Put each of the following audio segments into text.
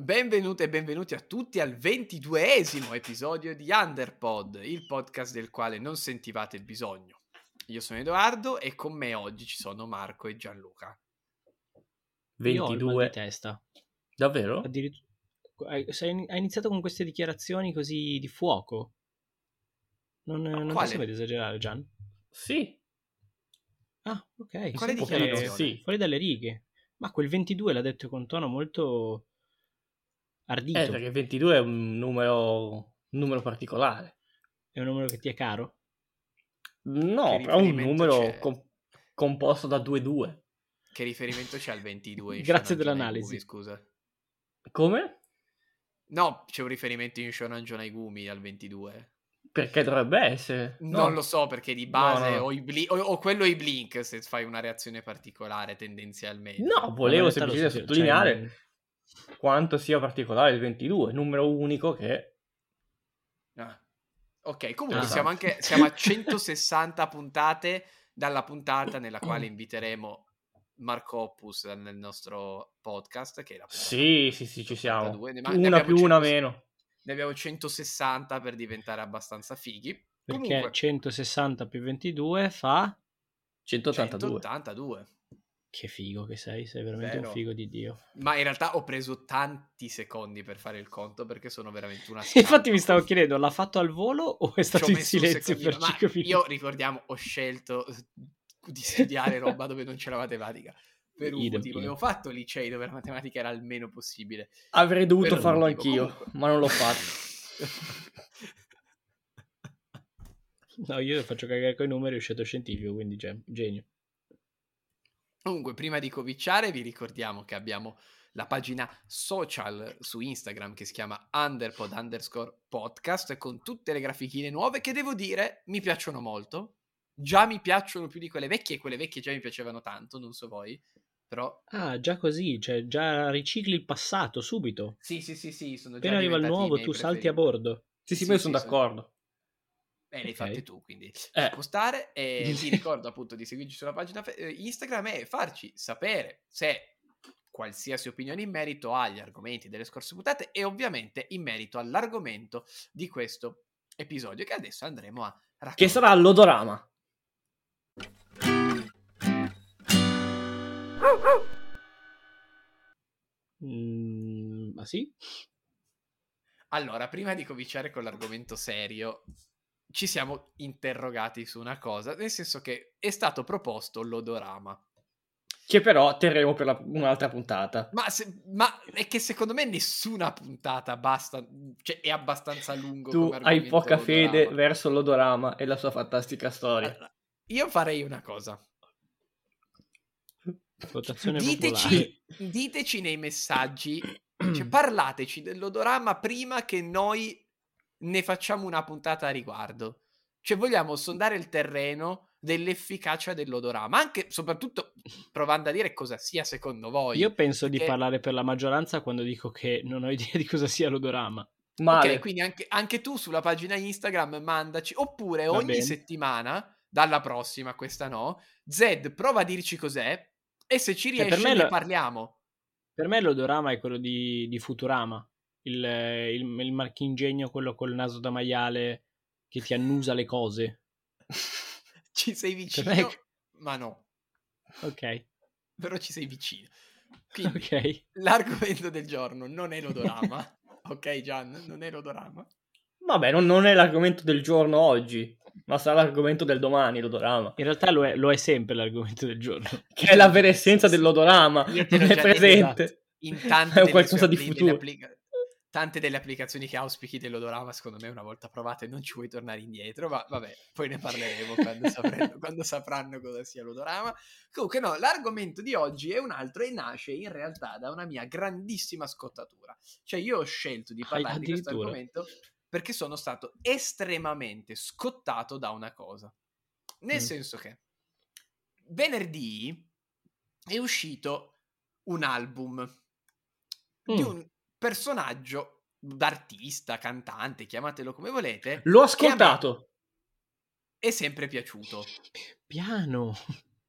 Benvenute e benvenuti a tutti al ventiduesimo episodio di Underpod, il podcast del quale non sentivate il bisogno. Io sono Edoardo e con me oggi ci sono Marco e Gianluca. Io ho il mal 22. di testa. Davvero? Addirittura... Hai iniziato con queste dichiarazioni così di fuoco. Non, non ti quale? sembra di esagerare, Gian? Sì. Ah, ok. Quale dichiarazione? fuori- Sì. Fuori dalle righe. Ma quel 22 l'ha detto con tono molto ardito. Eh, perché 22 è un numero, un numero particolare. È un numero che ti è caro? No, Che però è un numero com- composto da 2-2. Che riferimento c'è al 22? in Grazie Jonai dell'analisi. Gumi, scusa. Come? No, c'è un riferimento in Shonan Jonaigumi al 22. Perché dovrebbe essere? Non No. lo so perché di base No, no. O, i bli- o- o quello e i blink se fai una reazione particolare tendenzialmente. No, volevo semplicemente so- sottolineare cioè, quanto sia particolare il 22, numero unico che... Ah. Ok, comunque Ah. siamo anche siamo a 160 puntate dalla puntata nella quale inviteremo Marco Oppus nel nostro podcast, che è la Sì, sì, sì, ci siamo. 82, ne- Una più, una 100 meno. Ne abbiamo 160 per diventare abbastanza fighi. Perché Comunque, 160 più 22 fa... 182. 182. Che figo che sei, sei veramente Vero. un figo di Dio. Ma in realtà ho preso tanti secondi per fare il conto perché sono veramente una Infatti mi scatola. stavo chiedendo, l'ha fatto al volo o è stato in silenzio per secondino, ma 5 minuti? Io ricordiamo, ho scelto di studiare roba dove non c'è la matematica. Per un Idem, motivo. Avevo fatto licei dove la matematica era il meno possibile. Avrei dovuto Per farlo anch'io, Comunque. ma non l'ho fatto. No, io faccio cagare coi numeri, ho scelto scientifico, quindi gen- genio. Comunque, prima di cominciare, vi ricordiamo che abbiamo la pagina social su Instagram che si chiama underpod underscore podcast con tutte le grafichine nuove che devo dire mi piacciono molto. Già mi piacciono più di quelle vecchie e quelle vecchie già mi piacevano tanto, non so voi. Però Ah, già così, cioè già ricicli il passato subito. sì, sì, sì, sì, sono già Appena arriva il nuovo, tu salti a preferiti. bordo. Sì, sì, Sì, ma io sì, sono sono- d'accordo. Eh, l'hai Ok. fatte tu, quindi Eh. ci può stare. E vi ricordo appunto di seguirci sulla pagina eh, Instagram e farci sapere se qualsiasi opinione in merito agli argomenti delle scorse puntate e ovviamente in merito all'argomento di questo episodio che adesso andremo a raccontare. Che sarà l'odorama. Mm, ma sì? Allora, prima di cominciare con l'argomento serio, ci siamo interrogati su una cosa, nel senso che è stato proposto l'odorama. Che però terremo per la- un'altra puntata. Ma, se- ma è che secondo me nessuna puntata basta, cioè è abbastanza lungo. Tu come hai poca fede l'odorama. verso l'odorama e la sua fantastica storia. Allora, io farei una cosa. Diteci, diteci nei messaggi, cioè parlateci dell'odorama prima che noi ne facciamo una puntata a riguardo. Cioè vogliamo sondare il terreno dell'efficacia dell'odorama, anche soprattutto provando a dire cosa sia secondo voi. Io penso di perché- parlare per la maggioranza quando dico che non ho idea di cosa sia l'odorama. Male. Ok, quindi anche, anche tu sulla pagina Instagram mandaci, oppure Va ogni bene. settimana, dalla prossima, questa no, Zed prova a dirci cos'è e se ci Cioè, me ne lo- parliamo. Per me l'odorama è quello di, di Futurama, il, il, il marchingegno, quello col naso da maiale che ti annusa le cose. Ci sei vicino, me- ma no, Ok, però ci sei vicino. Quindi ok. l'argomento del giorno non è l'odorama, ok Gian, non è l'odorama. Vabbè, non, non è l'argomento del giorno oggi, ma sarà l'argomento del domani, l'odorama. In realtà lo è, lo è sempre l'argomento del giorno. Che è la vera essenza dell'odorama. Non è presente. in tante È qualcosa di futuro. applica- tante delle applicazioni che auspichi dell'odorama, secondo me, una volta provate non ci vuoi tornare indietro, ma vabbè, poi ne parleremo quando, sapranno, quando sapranno cosa sia l'odorama. Comunque no, l'argomento di oggi è un altro e nasce in realtà da una mia grandissima scottatura. Cioè io ho scelto di Ah, parlare di questo argomento perché sono stato estremamente scottato da una cosa. Nel Mm. senso che venerdì è uscito un album di Mm. un personaggio d'artista, cantante, chiamatelo come volete, L'ho ascoltato. è sempre piaciuto. Piano.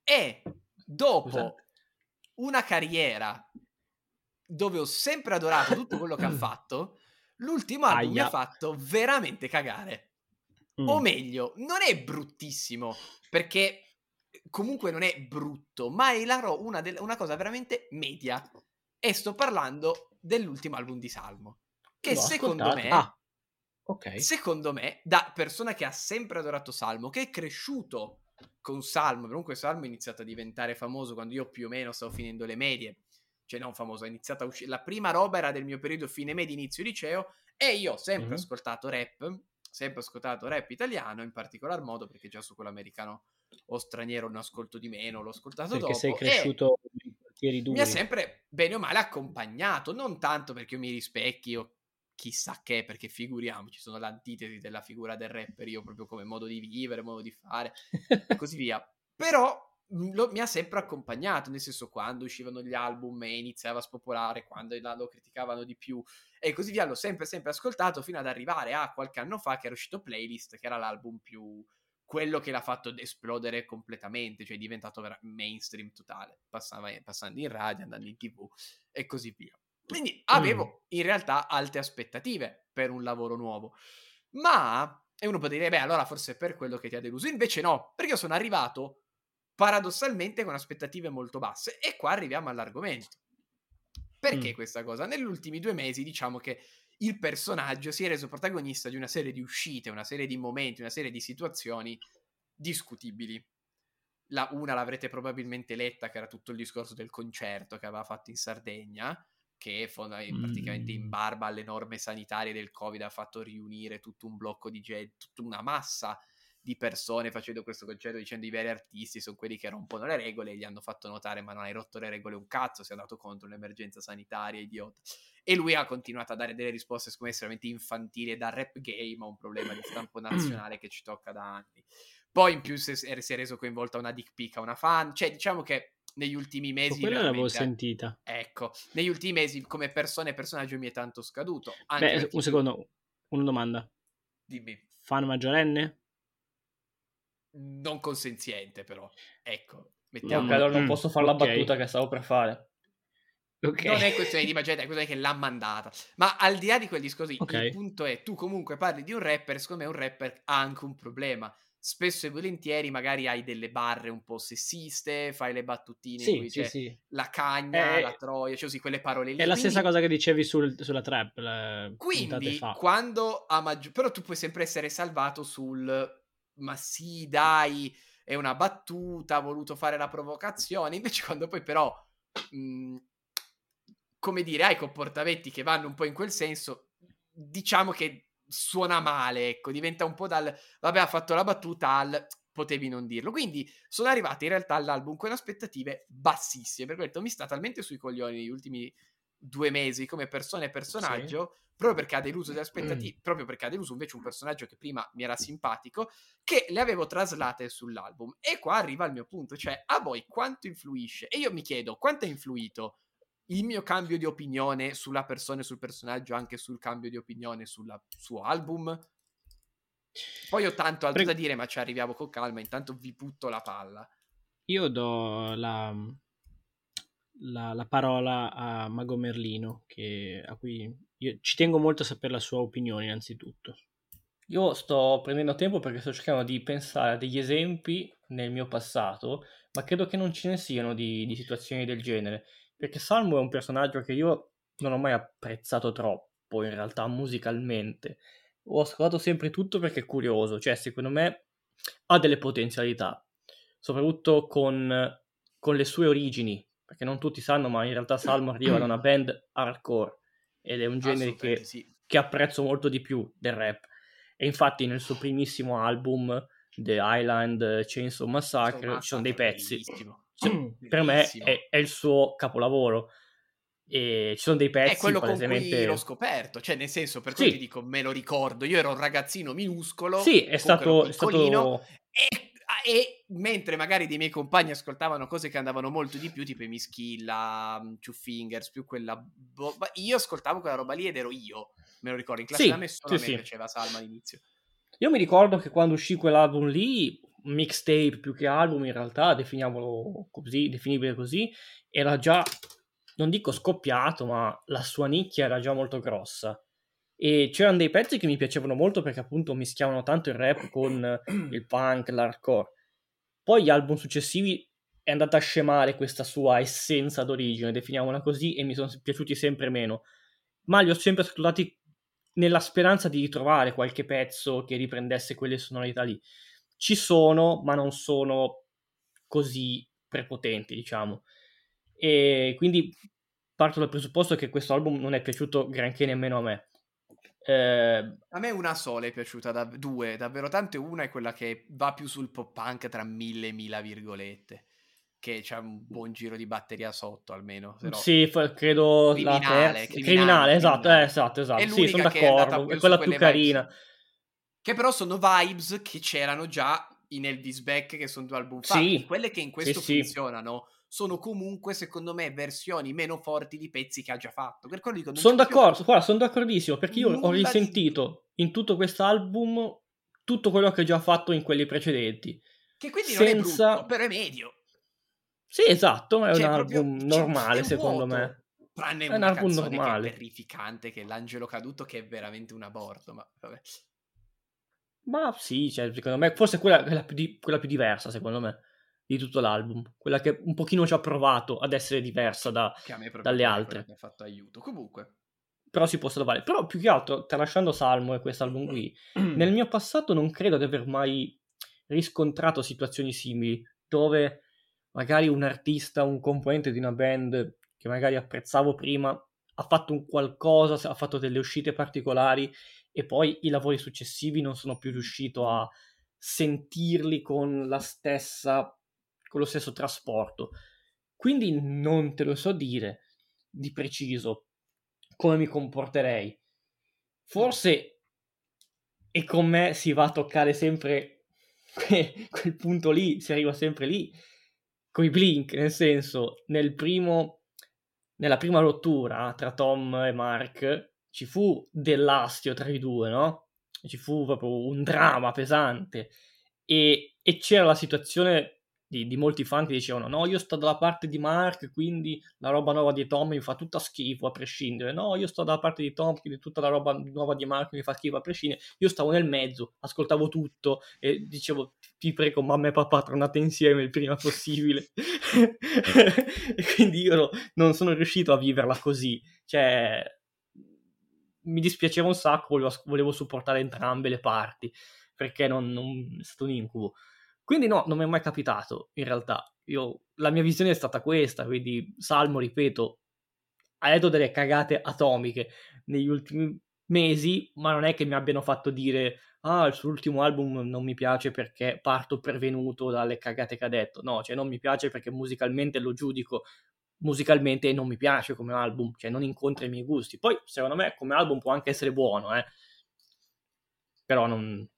E dopo Scusa. una carriera dove ho sempre adorato tutto quello che ha fatto, l'ultimo album mi Aia. ha fatto veramente cagare. Mm. O meglio, non è bruttissimo, perché comunque non è brutto, ma è la ro- una, del- una cosa veramente media. E sto parlando dell'ultimo album di Salmo, che L'ho secondo ascoltato. me, Ah, ok. secondo me, da persona che ha sempre adorato Salmo, che è cresciuto con Salmo, comunque Salmo è iniziato a diventare famoso quando io più o meno stavo finendo le medie, cioè non famoso, è iniziato a uscire, la prima roba era del mio periodo fine media, inizio liceo, e io ho sempre Mhm. ascoltato rap, sempre ascoltato rap italiano in particolar modo, perché già su quello americano o straniero ne ascolto di meno, l'ho ascoltato Perché dopo. sei e cresciuto in quartieri duri. mi ha sempre bene o male accompagnato, non tanto perché io mi rispecchi o chissà che, perché figuriamoci, sono l'antitesi della figura del rapper, io proprio come modo di vivere, modo di fare e così via. Però mh, lo- mi ha sempre accompagnato, nel senso quando uscivano gli album e iniziava a spopolare, quando lo criticavano di più e così via, l'ho sempre sempre ascoltato fino ad arrivare a qualche anno fa che era uscito Playlist, che era l'album più quello che l'ha fatto esplodere completamente, cioè è diventato vera- mainstream totale, Passava- passando in radio, andando in tv e così via. Quindi avevo in realtà alte aspettative per un lavoro nuovo, ma e uno può dire, beh, allora forse è per quello che ti ha deluso. Invece no, perché io sono arrivato paradossalmente con aspettative molto basse. E qua arriviamo all'argomento. Perché Mm. questa cosa? Negli ultimi due mesi, diciamo che il personaggio si è reso protagonista di una serie di uscite, una serie di momenti, una serie di situazioni discutibili. La una l'avrete probabilmente letta, che era tutto il discorso del concerto che aveva fatto in Sardegna, che fonda- praticamente in Mm. barba alle norme sanitarie del Covid ha fatto riunire tutto un blocco di gente, tutta una massa di persone facendo questo concerto dicendo i veri artisti sono quelli che rompono le regole e gli hanno fatto notare ma non hai rotto le regole un cazzo, sei andato contro un'emergenza sanitaria, idiota. E lui ha continuato a dare delle risposte secondo me estremamente infantili e da rap gay, ma un problema di stampo nazionale che ci tocca da anni. Poi in più si è, reso coinvolta una dick pic a una fan, cioè diciamo che negli ultimi mesi... quella l'avevo sentita. Ecco, negli ultimi mesi come persona e personaggio mi è tanto scaduto. Anche Beh, un secondo, una domanda. Dimmi. Fan maggiorenne? Non consenziente però. Ecco, No, mettiamo... che allora non Mm, posso fare la ok. battuta che stavo per fare. Ok. Non è questione di maggiore, è questione che l'ha mandata. Ma al di là di quel discorso, Ok. il punto è, tu comunque parli di un rapper, secondo me un rapper ha anche un problema. Spesso e volentieri magari hai delle barre un po' sessiste, fai le battutine in Sì, sì, sì. la cagna, Eh, la troia, cioè sì, quelle parole lì. È la Quindi- stessa cosa che dicevi sul- sulla trap Quindi, quando a maggior... Però tu puoi sempre essere salvato sul... Ma sì, dai, è una battuta, ha voluto fare la provocazione. Invece quando poi però... mh, come dire, hai comportamenti che vanno un po' in quel senso, diciamo che suona male, ecco, diventa un po' dal... Vabbè, ha fatto la battuta al... Potevi non dirlo. Quindi sono arrivati in realtà all'album con aspettative bassissime. Per questo mi sta talmente sui coglioni negli ultimi due mesi come persona e personaggio, proprio perché ha deluso le aspettative, proprio perché ha deluso invece un personaggio che prima mi era simpatico, che le avevo traslate sull'album. E qua arriva il mio punto, cioè a voi quanto influisce? E io mi chiedo quanto è influito il mio cambio di opinione sulla persona e sul personaggio, anche sul cambio di opinione sul suo album. Poi ho tanto altro Pre- da dire, ma ci arriviamo con calma. Intanto vi butto la palla. Io do la, la- la parola a Mago Merlino, che, a cui io ci tengo molto a sapere la sua opinione innanzitutto. Io sto prendendo tempo perché sto cercando di pensare a degli esempi nel mio passato, ma credo che non ce ne siano di, di situazioni del genere. Perché Salmo è un personaggio che io non ho mai apprezzato troppo, in realtà, musicalmente. Ho ascoltato sempre tutto perché è curioso, cioè, secondo me ha delle potenzialità, soprattutto con, con le sue origini, perché non tutti sanno, ma in realtà Salmo arriva da una band hardcore ed è un genere che sì. che apprezzo molto di più del rap. E infatti nel suo primissimo album, The Island Chainsaw Massacre, ci sono dei pezzi. Cioè, per me è, è il suo capolavoro. E ci sono dei pezzi È quello con palesemente... cui l'ho scoperto, cioè nel senso, per Sì. cui ti dico, me lo ricordo, io ero un ragazzino minuscolo, Sì, è stato, è stato... e, e mentre magari dei miei compagni ascoltavano cose che andavano molto di più, tipo i Mischilla, mm, Two Fingers, più quella... bo- io ascoltavo quella roba lì ed ero io, me lo ricordo, in classe Sì, da me solo sì, a me sì. piaceva Salma all'inizio. Io mi ricordo che quando uscì quell'album lì, mixtape più che album in realtà, definiamolo così, definibile così, era già non dico scoppiato, ma la sua nicchia era già molto grossa. E c'erano dei pezzi che mi piacevano molto perché appunto mischiavano tanto il rap con il punk, l'hardcore. Poi gli album successivi è andata a scemare questa sua essenza d'origine, definiamola così, e mi sono piaciuti sempre meno. Ma li ho sempre ascoltati nella speranza di ritrovare qualche pezzo che riprendesse quelle sonorità lì. Ci sono, ma non sono così prepotenti, diciamo. E quindi parto dal presupposto che questo album non è piaciuto granché nemmeno a me. Eh... A me una sola è piaciuta, da, due, davvero tante. Una è quella che va più sul pop punk tra mille e mila virgolette. Che c'è un buon giro di batteria sotto almeno. Però... Sì, credo criminale, la terza... criminale, criminale, esatto, criminale. Eh, esatto, esatto. È sì, sono d'accordo. È, è quella più carina. Vibes, che però sono vibes che c'erano già in Elvis Beck, che sono due album fa. Sì. Quelle che in questo sì, funzionano. Sì sono comunque, secondo me, versioni meno forti di pezzi che ha già fatto. Per quello dico, sono d'accordo, guarda, sono d'accordissimo, perché io ho risentito di... in tutto quest'album tutto quello che ha già fatto in quelli precedenti. Che quindi senza... non è brutto, però è medio. Sì, esatto, è cioè, un album normale, secondo vuoto. me. Tranne è un album normale. Che è terrificante, che è l'angelo caduto, che è veramente un aborto, ma vabbè. Ma sì, cioè, secondo me, forse quella, quella, più, di, quella più diversa, secondo me di tutto l'album, quella che un pochino ci ha provato ad essere diversa da, dalle altre. Mi ha fatto aiuto. Comunque. Però si può salvare. Però più che altro, tralasciando Salmo e quest'album qui, nel mio passato non credo di aver mai riscontrato situazioni simili, dove magari un artista, un componente di una band che magari apprezzavo prima, ha fatto un qualcosa, ha fatto delle uscite particolari e poi i lavori successivi non sono più riuscito a sentirli con la stessa con lo stesso trasporto. Quindi non te lo so dire di preciso come mi comporterei. Forse e con me si va a toccare sempre quel punto lì, si arriva sempre lì, con i blink, nel senso, nel primo, nella prima rottura tra Tom e Mark ci fu dell'astio tra i due, no? Ci fu proprio un dramma pesante e, e c'era la situazione di, di, molti fan che dicevano no io sto dalla parte di Mark quindi la roba nuova di Tom mi fa tutta schifo a prescindere. No io sto dalla parte di Tom quindi tutta la roba nuova di Mark mi fa schifo a prescindere. Io stavo nel mezzo ascoltavo tutto e dicevo ti prego mamma e papà tornate insieme il prima possibile. E quindi io non sono riuscito a viverla così. Cioè mi dispiaceva un sacco volevo, volevo supportare entrambe le parti perché non, non è stato un incubo quindi no, non mi è mai capitato, in realtà. Io, la mia visione è stata questa, quindi Salmo, ripeto, ha detto delle cagate atomiche negli ultimi mesi, ma non è che mi abbiano fatto dire ah, il suo ultimo album non mi piace perché parto pervenuto dalle cagate che ha detto. No, cioè non mi piace perché musicalmente lo giudico musicalmente non mi piace come album, cioè non incontra i miei gusti. Poi, secondo me, come album può anche essere buono, eh. Però non,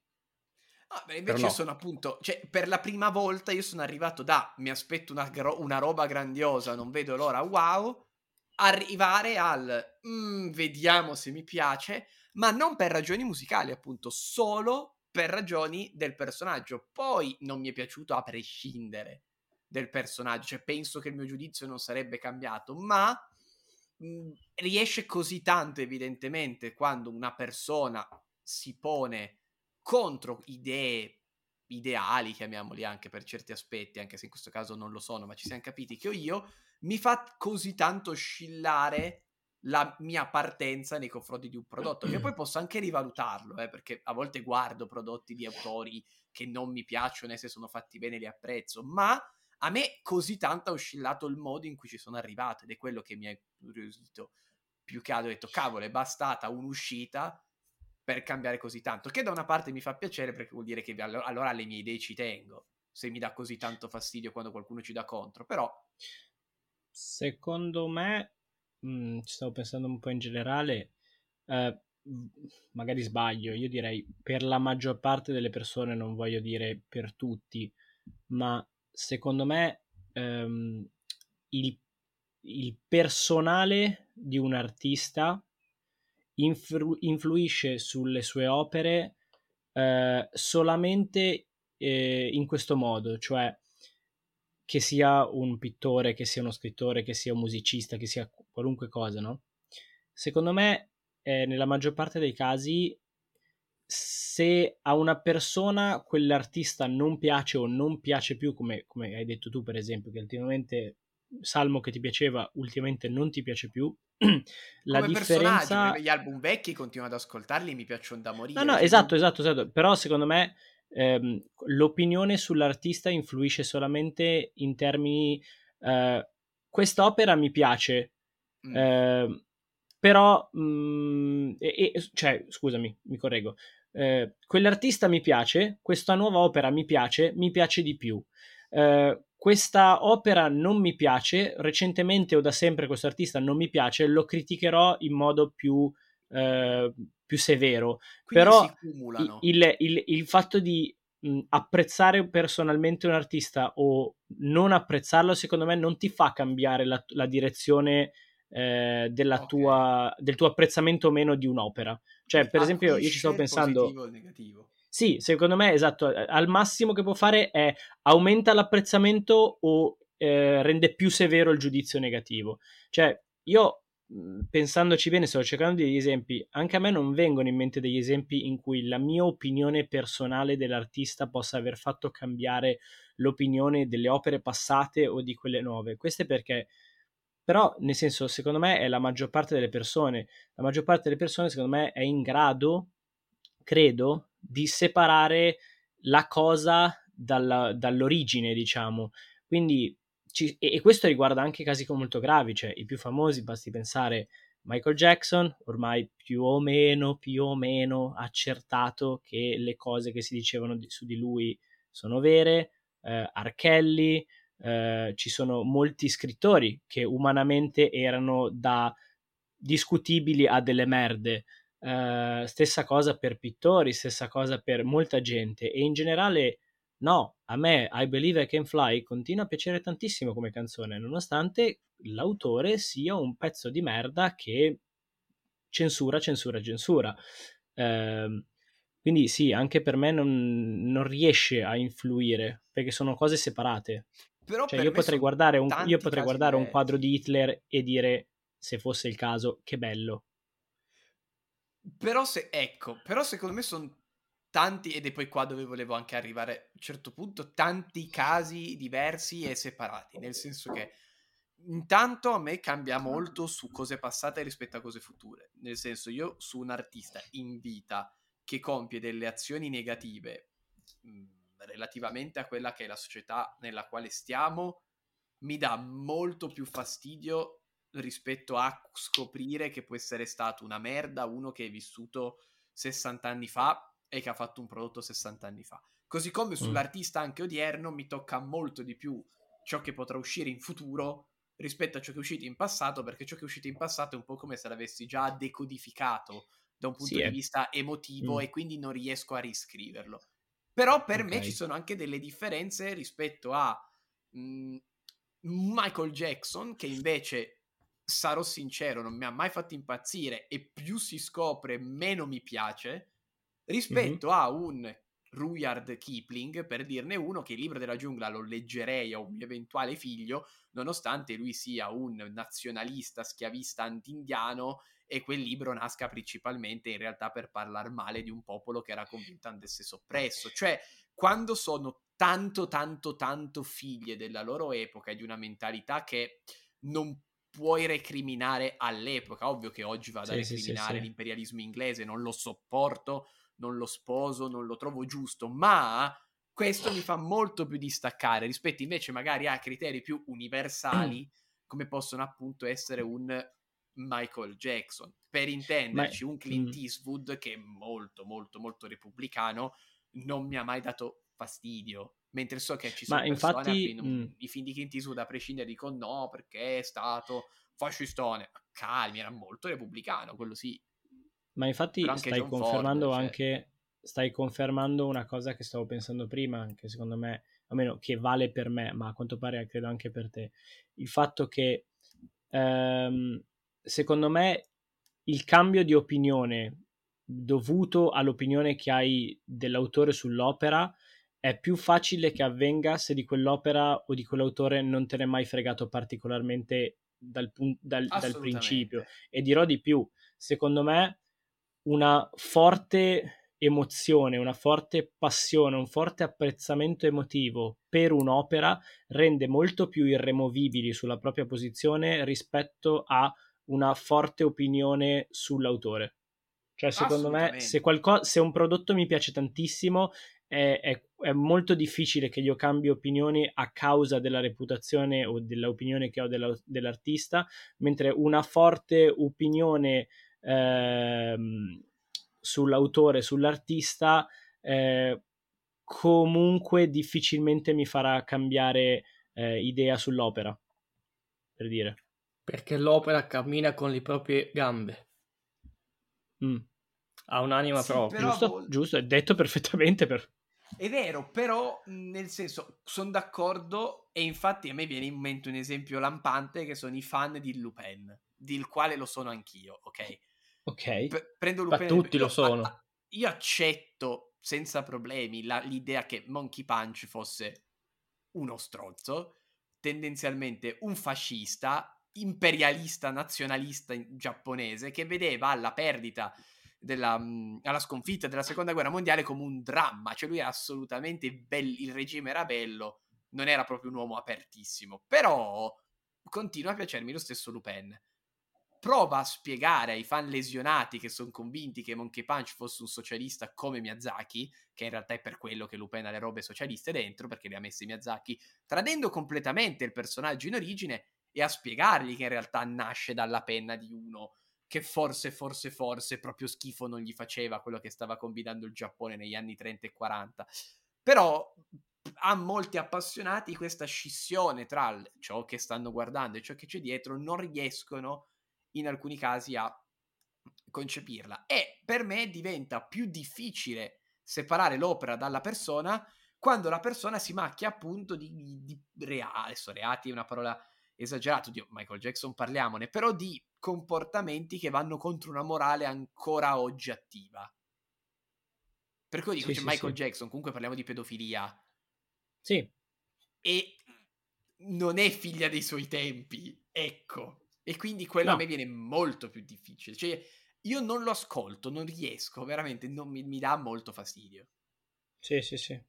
Ah, beh, invece no. sono appunto, cioè, per la prima volta io sono arrivato da mi aspetto una, una roba grandiosa, non vedo l'ora, wow, arrivare al mm, vediamo se mi piace, ma non per ragioni musicali, appunto, solo per ragioni del personaggio. Poi non mi è piaciuto a prescindere del personaggio, cioè penso che il mio giudizio non sarebbe cambiato, ma mh, mm, riesce così tanto evidentemente quando una persona si pone contro idee ideali, chiamiamoli anche per certi aspetti, anche se in questo caso non lo sono, ma ci siamo capiti che ho io, mi fa così tanto oscillare la mia partenza nei confronti di un prodotto, che poi posso anche rivalutarlo, eh, perché a volte guardo prodotti di autori che non mi piacciono e se sono fatti bene li apprezzo, ma a me così tanto ha oscillato il modo in cui ci sono arrivato ed è quello che mi ha incuriosito. Più che altro, ho detto cavolo è bastata un'uscita per cambiare così tanto. Che da una parte mi fa piacere perché vuol dire che allora alle mie idee ci tengo. Se mi dà così tanto fastidio quando qualcuno ci dà contro, però. Secondo me, mh, mm, ci stavo pensando un po' in generale, eh, magari sbaglio, io direi per la maggior parte delle persone, non voglio dire per tutti, ma secondo me ehm, il, il personale di un artista influ- influisce sulle sue opere eh, solamente eh, in questo modo, cioè che sia un pittore, che sia uno scrittore, che sia un musicista, che sia qualunque cosa, no? Secondo me, eh, nella maggior parte dei casi, se a una persona quell'artista non piace o non piace più, come, come hai detto tu, per esempio, che ultimamente Salmo che ti piaceva, ultimamente non ti piace più, la Come differenza... gli album vecchi continuo ad ascoltarli mi piacciono da morire. No, no, esatto, esatto, esatto. Però secondo me ehm, l'opinione sull'artista influisce solamente in termini... Eh, quest'opera mi piace, mm. eh, però... Mh, mm, e, e, cioè, scusami, mi correggo. Eh, quell'artista mi piace, questa nuova opera mi piace, mi piace di più. Eh, questa opera non mi piace, recentemente o da sempre questo artista non mi piace, lo criticherò in modo più, eh, più severo. Quindi Però il, il, il, fatto di mh, apprezzare personalmente un artista o non apprezzarlo, secondo me, non ti fa cambiare la, la direzione eh, della okay. tua, del tuo apprezzamento o meno di un'opera. Cioè, per esempio, io ci stavo pensando... Positivo o negativo sì, secondo me, esatto, al massimo che può fare è aumenta l'apprezzamento o eh, rende più severo il giudizio negativo. Cioè, io mhmm, pensandoci bene, sto cercando degli esempi, anche a me non vengono in mente degli esempi in cui la mia opinione personale dell'artista possa aver fatto cambiare l'opinione delle opere passate o di quelle nuove. Queste perché però nel senso secondo me è la maggior parte delle persone la maggior parte delle persone secondo me è in grado credo di separare la cosa dalla, dall'origine, diciamo. Quindi, ci, e, e, questo riguarda anche casi molto gravi, cioè i più famosi, basti pensare Michael Jackson, ormai più o meno, più o meno accertato che le cose che si dicevano di, su di lui sono vere, eh, Archelli, eh, ci sono molti scrittori che umanamente erano da discutibili a delle merde, Uh, stessa cosa per pittori, stessa cosa per molta gente e in generale no, a me I Believe I Can Fly continua a piacere tantissimo come canzone, nonostante l'autore sia un pezzo di merda che censura, censura, censura. Uh, quindi sì, anche per me non, non, riesce a influire perché sono cose separate. Però cioè, io, potrei guardare, un, io potrei guardare un quadro di Hitler e dire, se fosse il caso, che bello però se, ecco, però secondo me sono tanti, ed è poi qua dove volevo anche arrivare a un certo punto, tanti casi diversi e separati, nel senso che intanto a me cambia molto su cose passate rispetto a cose future, nel senso io su un artista in vita che compie delle azioni negative mh, mhmm, relativamente a quella che è la società nella quale stiamo, mi dà molto più fastidio rispetto a scoprire che può essere stato una merda uno che è vissuto 60 anni fa e che ha fatto un prodotto 60 anni fa. Così come mm. sull'artista anche odierno mi tocca molto di più ciò che potrà uscire in futuro rispetto a ciò che è uscito in passato, perché ciò che è uscito in passato è un po' come se l'avessi già decodificato da un punto sì, di è... vista emotivo mm. e quindi non riesco a riscriverlo. Però per okay. me ci sono anche delle differenze rispetto a mh, mm, Michael Jackson, che invece sarò sincero, non mi ha mai fatto impazzire e più si scopre meno mi piace rispetto mm-hmm. a un Rudyard Kipling, per dirne uno, che il libro della giungla lo leggerei a un mio eventuale figlio, nonostante lui sia un nazionalista schiavista anti-indiano e quel libro nasca principalmente in realtà per parlare male di un popolo che era convinto andesse soppresso. Cioè, quando sono tanto, tanto, tanto figlie della loro epoca e di una mentalità che non puoi recriminare all'epoca. Ovvio che oggi vado sì, a recriminare sì, sì, l'imperialismo inglese, non lo sopporto, non lo sposo, non lo trovo giusto, ma questo mi fa molto più distaccare rispetto invece magari a criteri più universali come possono appunto essere un Michael Jackson. Per intenderci, ma... un Clint mm. Eastwood che è molto molto molto repubblicano non mi ha mai dato fastidio mentre so che ci sono Ma persone infatti, non, mh. i film di Clint Eastwood a prescindere dicono no perché è stato fascistone. Calmi era molto repubblicano quello sì. Ma infatti stai confermando Ford, cioè. anche stai confermando una cosa che stavo pensando prima che secondo me almeno che vale per me ma a quanto pare credo anche per te. Il fatto che ehm, secondo me il cambio di opinione dovuto all'opinione che hai dell'autore sull'opera è più facile che avvenga se di quell'opera o di quell'autore non te ne è mai fregato particolarmente dal, dal, dal principio. E dirò di più, secondo me una forte emozione, una forte passione, un forte apprezzamento emotivo per un'opera rende molto più irremovibili sulla propria posizione rispetto a una forte opinione sull'autore. Cioè, secondo me, se, qualco- se un prodotto mi piace tantissimo, è, è, è, molto difficile che io cambi opinioni a causa della reputazione o dell'opinione che ho della, dell'artista, mentre una forte opinione ehm, sull'autore, sull'artista, eh, comunque difficilmente mi farà cambiare eh, idea sull'opera, per dire. Perché l'opera cammina con le proprie gambe. Mm. Ha un'anima sì, propria. Giusto, vol- giusto, è detto perfettamente. Per... È vero, però nel senso, sono d'accordo e infatti a me viene in mente un esempio lampante che sono i fan di Lupin, del quale lo sono anch'io, ok? Ok. P- prendo Lupin. Ma tutti lo sono. A- io accetto senza problemi la- l'idea che Monkey Punch fosse uno stronzo, tendenzialmente un fascista, imperialista, nazionalista giapponese che vedeva alla perdita della, alla sconfitta della seconda guerra mondiale come un dramma, cioè lui era assolutamente bello, il regime era bello, non era proprio un uomo apertissimo, però continua a piacermi lo stesso Lupin. Prova a spiegare ai fan lesionati che sono convinti che Monkey Punch fosse un socialista come Miyazaki, che in realtà è per quello che Lupin ha le robe socialiste dentro, perché le ha messe Miyazaki, tradendo completamente il personaggio in origine e a spiegargli che in realtà nasce dalla penna di uno che forse, forse, forse proprio schifo non gli faceva quello che stava combinando il Giappone negli anni 30 e 40. Però a molti appassionati questa scissione tra ciò che stanno guardando e ciò che c'è dietro non riescono in alcuni casi a concepirla. E per me diventa più difficile separare l'opera dalla persona quando la persona si macchia appunto di, di reati, adesso reati è una parola esagerata, di Michael Jackson parliamone, però di comportamenti che vanno contro una morale ancora oggi attiva. Per cui dico, sì, cioè, sì, Michael sì. Jackson, comunque parliamo di pedofilia. Sì. E non è figlia dei suoi tempi, ecco. E quindi quello no. a me viene molto più difficile. Cioè, io non lo ascolto, non riesco, veramente, non mi, mi dà molto fastidio. Sì, sì, sì.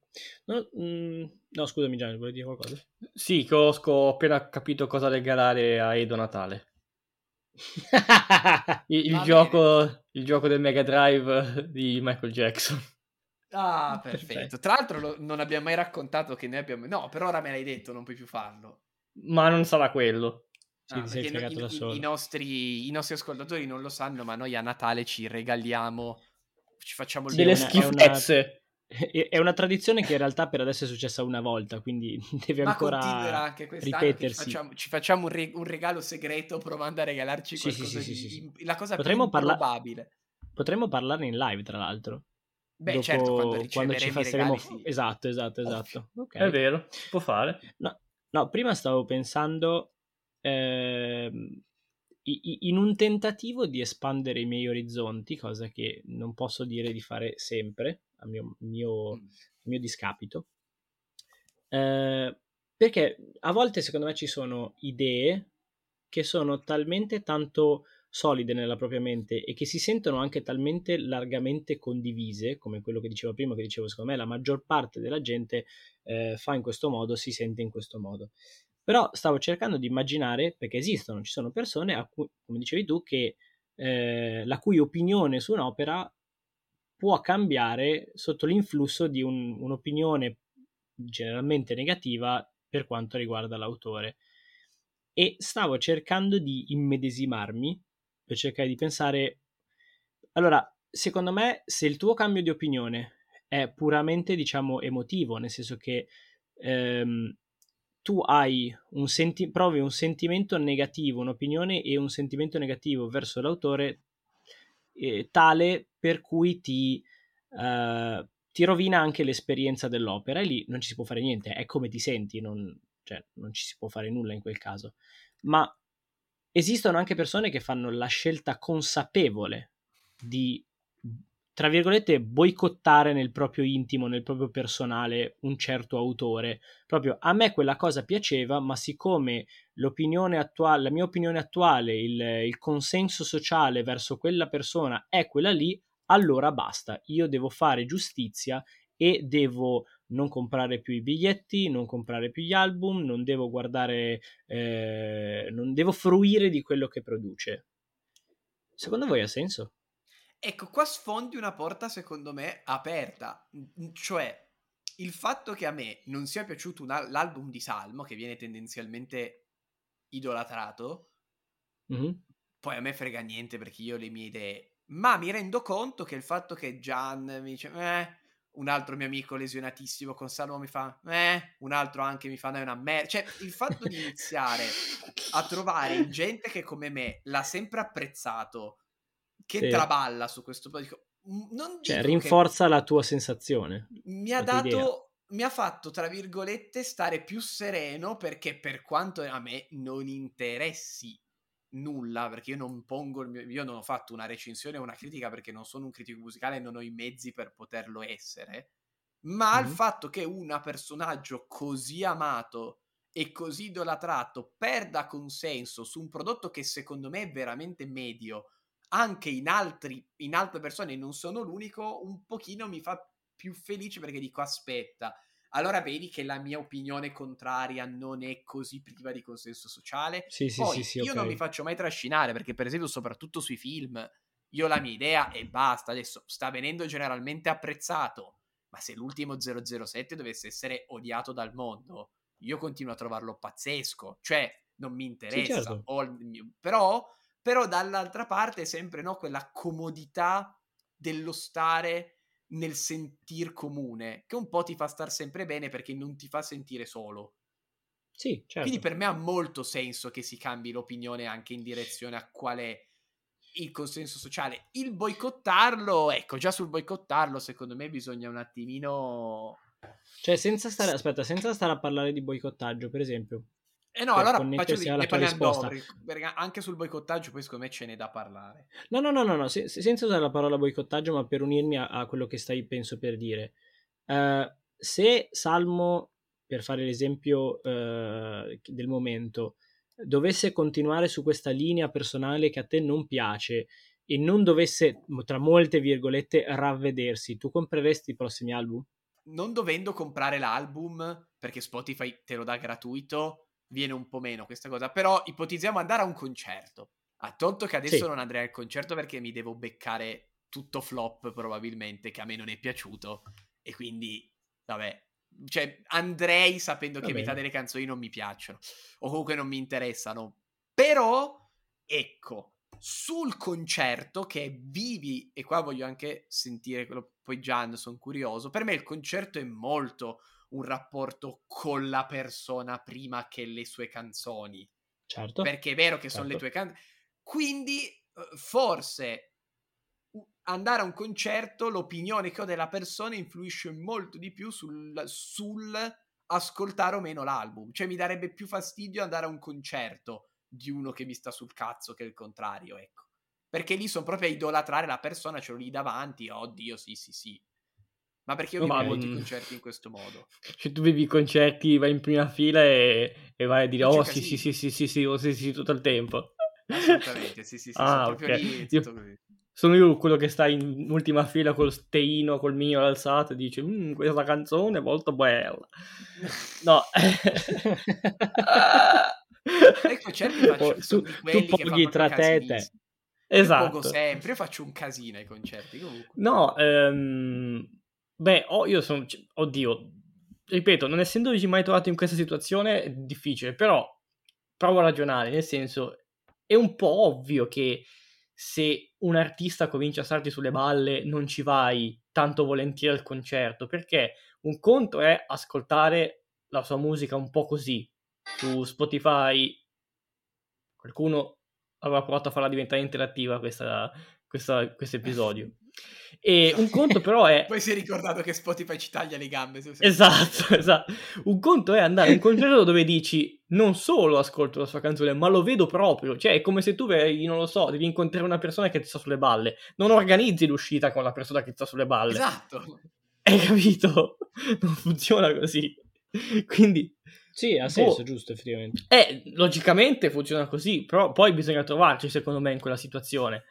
No, mm, no scusami Gianni, vuoi dire qualcosa? Sì, che ho, ho appena capito cosa regalare a Edo Natale. il, il, gioco, il, gioco, del Mega Drive di Michael Jackson. Ah, perfetto. perfetto. Tra l'altro lo, non abbiamo mai raccontato che noi abbiamo... No, per ora me l'hai detto, non puoi più farlo. Ma non sarà quello. Sì, ah, sei fregato da solo. I, nostri, I nostri ascoltatori non lo sanno, ma noi a Natale ci regaliamo, ci facciamo delle schifezze. È una tradizione che in realtà per adesso è successa una volta, quindi deve ancora anche ripetersi. Ci facciamo, ci facciamo un, re, un, regalo segreto provando a regalarci sì, qualcosa sì, sì, di... La cosa potremmo più improbabile. Parla... Potremmo parlarne in live, tra l'altro. Beh, Dopo, certo, quando, quando ci faremo... Esatto, esatto, esatto. Okay. È vero, può fare. No, no, prima stavo pensando eh, in un tentativo di espandere i miei orizzonti, cosa che non posso dire di fare sempre, a mio, mio, mm. mio discapito, eh, perché a volte secondo me ci sono idee che sono talmente tanto solide nella propria mente e che si sentono anche talmente largamente condivise, come quello che dicevo prima, che dicevo secondo me la maggior parte della gente eh, fa in questo modo, si sente in questo modo. Però stavo cercando di immaginare, perché esistono, ci sono persone, a cui, come dicevi tu, che, eh, la cui opinione su un'opera può cambiare sotto l'influsso di un, un'opinione generalmente negativa per quanto riguarda l'autore. E stavo cercando di immedesimarmi per cercare di pensare, allora, secondo me, se il tuo cambio di opinione è puramente, diciamo, emotivo, nel senso che ehm, tu hai un senti- provi un sentimento negativo, un'opinione e un sentimento negativo verso l'autore eh, tale per cui ti, eh, ti, rovina anche l'esperienza dell'opera e lì non ci si può fare niente, è come ti senti, non, cioè, non ci si può fare nulla in quel caso. Ma esistono anche persone che fanno la scelta consapevole di tra virgolette, boicottare nel proprio intimo, nel proprio personale un certo autore. Proprio a me quella cosa piaceva, ma siccome l'opinione attuale, la mia opinione attuale, il, il consenso sociale verso quella persona è quella lì, allora basta, io devo fare giustizia e devo non comprare più i biglietti, non comprare più gli album, non devo guardare, eh, non devo fruire di quello che produce. Secondo voi ha senso? Ecco, qua sfondi una porta secondo me aperta, cioè il fatto che a me non sia piaciuto una- l'album di Salmo, che viene tendenzialmente idolatrato, mm-hmm. poi a me frega niente perché io le mie idee, ma mi rendo conto che il fatto che Gian mi dice, eh, un altro mio amico lesionatissimo con Salmo mi fa, eh, un altro anche mi fa, no, è una merda. Cioè, il fatto di iniziare a trovare gente che come me l'ha sempre apprezzato, che sì. traballa su questo dico, non cioè, rinforza la tua sensazione. Mi ha dato mi ha fatto, tra virgolette, stare più sereno perché per quanto a me non interessi nulla, perché io non pongo, mio, io non ho fatto una recensione o una critica perché non sono un critico musicale e non ho i mezzi per poterlo essere, ma mm-hmm. il fatto che un personaggio così amato e così idolatrato perda consenso su un prodotto che secondo me è veramente medio, anche in, altri, in altre persone, non sono l'unico, un pochino mi fa più felice perché dico aspetta, allora vedi che la mia opinione contraria non è così priva di consenso sociale. Sì, sì, Poi, sì, sì io okay. non mi faccio mai trascinare perché per esempio soprattutto sui film io la mia idea e basta, adesso sta venendo generalmente apprezzato, ma se l'ultimo 007 dovesse essere odiato dal mondo, io continuo a trovarlo pazzesco, cioè non mi interessa, sì, certo. però però dall'altra parte sempre no, quella comodità dello stare nel sentir comune, che un po' ti fa star sempre bene perché non ti fa sentire solo. Sì, certo. Quindi per me ha molto senso che si cambi l'opinione anche in direzione a qual è il consenso sociale. Il boicottarlo, ecco, già sul boicottarlo, secondo me bisogna un attimino. Cioè, senza stare, aspetta, senza stare a parlare di boicottaggio, per esempio, eh no, allora faccio così, ne parliamo dopo, anche sul boicottaggio poi secondo me ce n'è da parlare. No, no, no, no, no se, senza usare la parola boicottaggio, ma per unirmi a, a quello che stai, penso, per dire. Uh, se Salmo, per fare l'esempio uh, del momento, dovesse continuare su questa linea personale che a te non piace e non dovesse, tra molte virgolette, ravvedersi, tu compreresti i prossimi album? Non dovendo comprare l'album, perché Spotify te lo dà gratuito, viene un po' meno questa cosa. Però ipotizziamo andare a un concerto. A tolto che adesso sì. non andrei al concerto perché mi devo beccare tutto flop probabilmente, che a me non è piaciuto. E quindi, vabbè, cioè andrei sapendo che metà delle canzoni non mi piacciono o comunque non mi interessano. Però, ecco, sul concerto che è vivi, e qua voglio anche sentire quello, poi Gian, sono curioso, per me il concerto è molto un rapporto con la persona prima che le sue canzoni. Certo. Perché è vero che certo. sono le tue canzoni. Quindi eh, forse andare a un concerto, l'opinione che ho della persona influisce molto di più sul, sul ascoltare o meno l'album. Cioè mi darebbe più fastidio andare a un concerto di uno che mi sta sul cazzo che il contrario, ecco. Perché lì sono proprio a idolatrare la persona, ce l'ho lì davanti, oddio, sì, sì, sì. Ma perché io vivo molti concerti in questo modo? Cioè tu vivi i concerti, vai in prima fila e, e vai a dire oh sì, sì, sì, sì, sì, sì, oh, sì, sì, tutto il tempo. Assolutamente, sì, sì, sì, ah, okay. io, sono io quello che sta in ultima fila col steino, col mio alzato e dice mmm, questa canzone è molto bella. No. ecco, certi faccio, tu, tu poghi tra te e te. Esatto. Io sempre, io faccio un casino ai concerti comunque. No, ehm Beh, oh, io sono... Oddio, ripeto, non essendoci mai trovato in questa situazione è difficile, però provo a ragionare, nel senso, è un po' ovvio che se un artista comincia a starti sulle balle non ci vai tanto volentieri al concerto, perché un conto è ascoltare la sua musica un po' così, su Spotify, qualcuno avrà provato a farla diventare interattiva questo episodio. E un conto però è... Poi si è ricordato che Spotify ci taglia le gambe. Esatto, esatto. Un conto è andare a un concerto dove dici non solo ascolto la sua canzone, ma lo vedo proprio. Cioè è come se tu, vedi, non lo so, devi incontrare una persona che ti sta sulle balle. Non organizzi l'uscita con la persona che ti sta sulle balle. Esatto. Hai capito? Non funziona così. Quindi... Sì, ha senso, oh, giusto, effettivamente. Eh, logicamente funziona così, però poi bisogna trovarci, secondo me, in quella situazione.